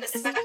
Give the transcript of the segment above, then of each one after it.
This is my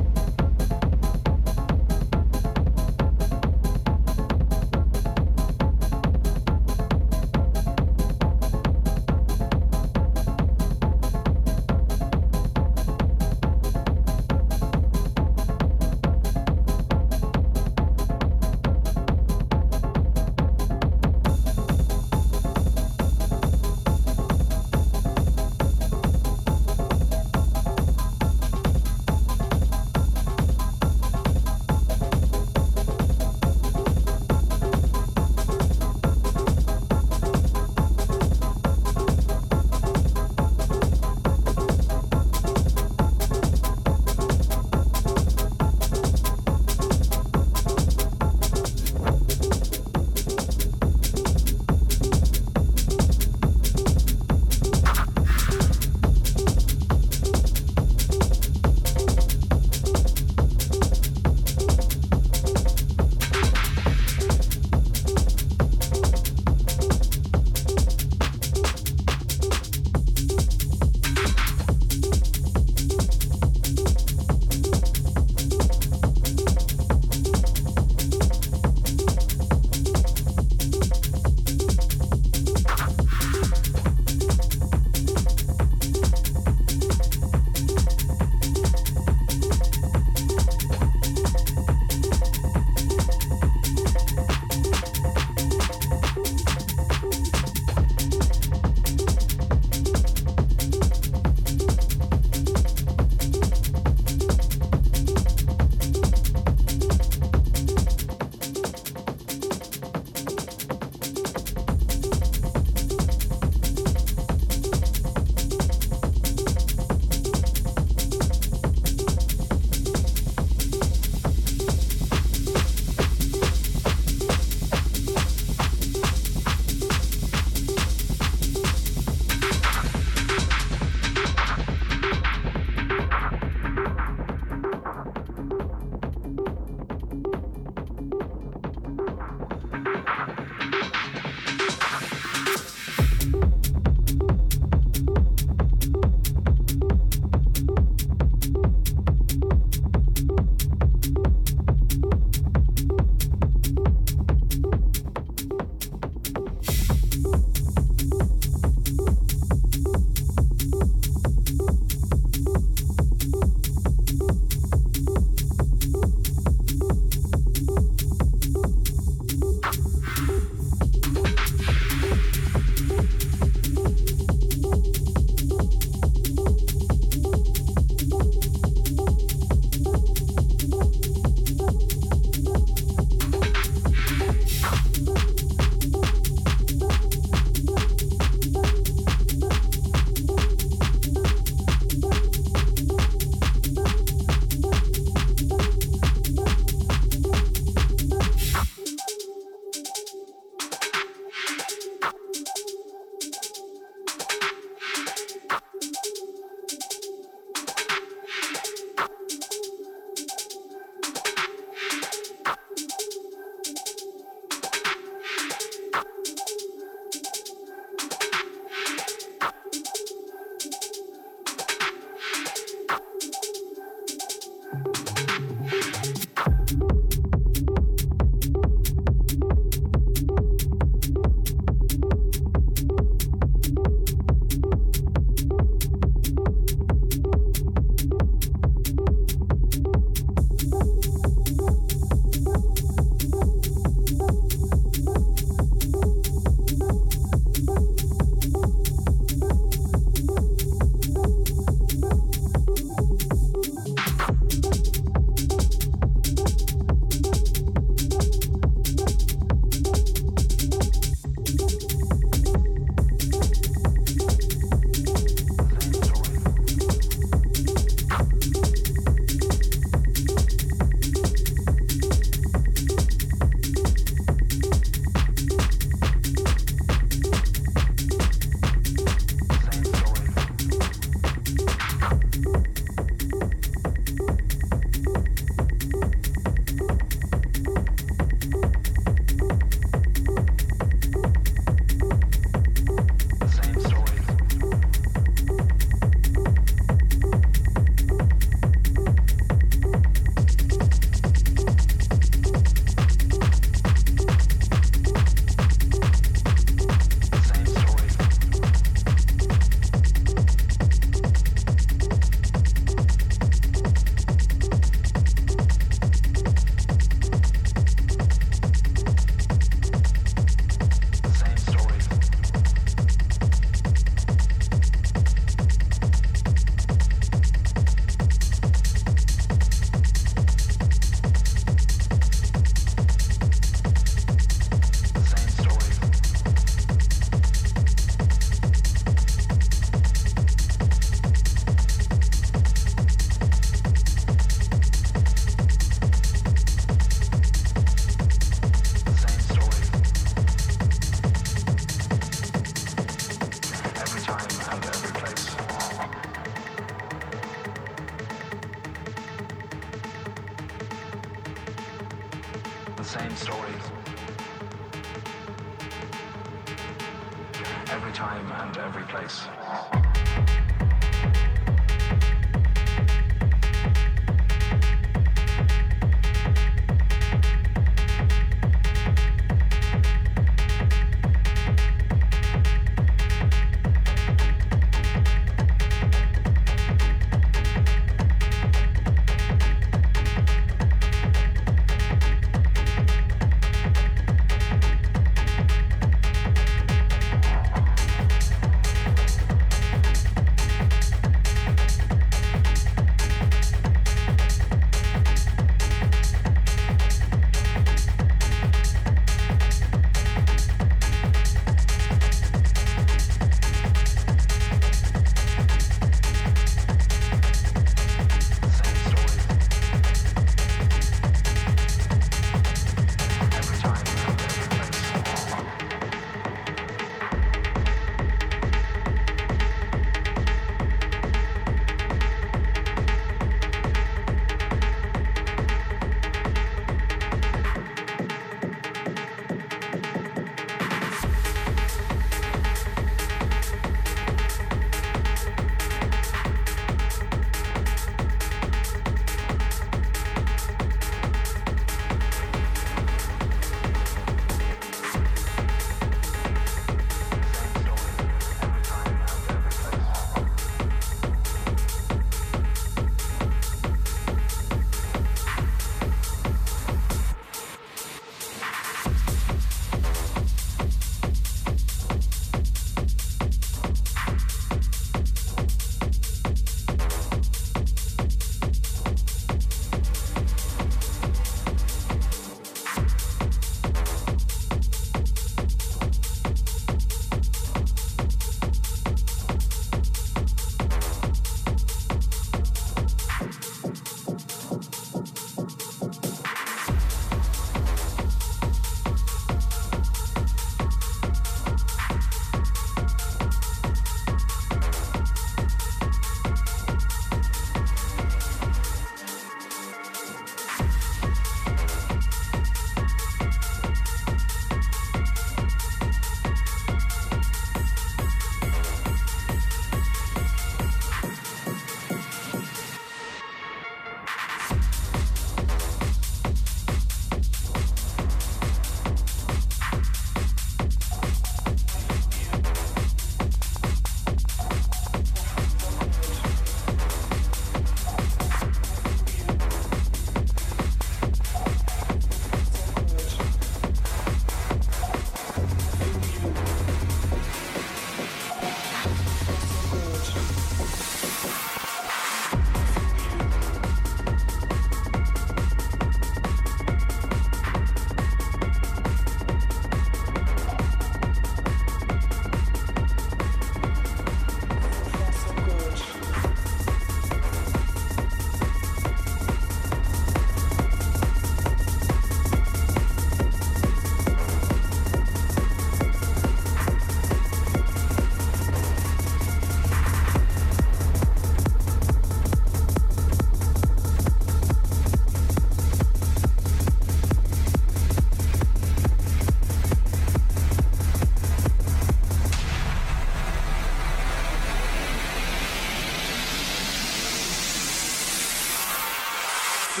So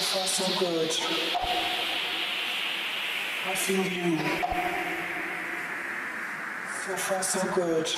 far, so good. I feel you. So far, so good.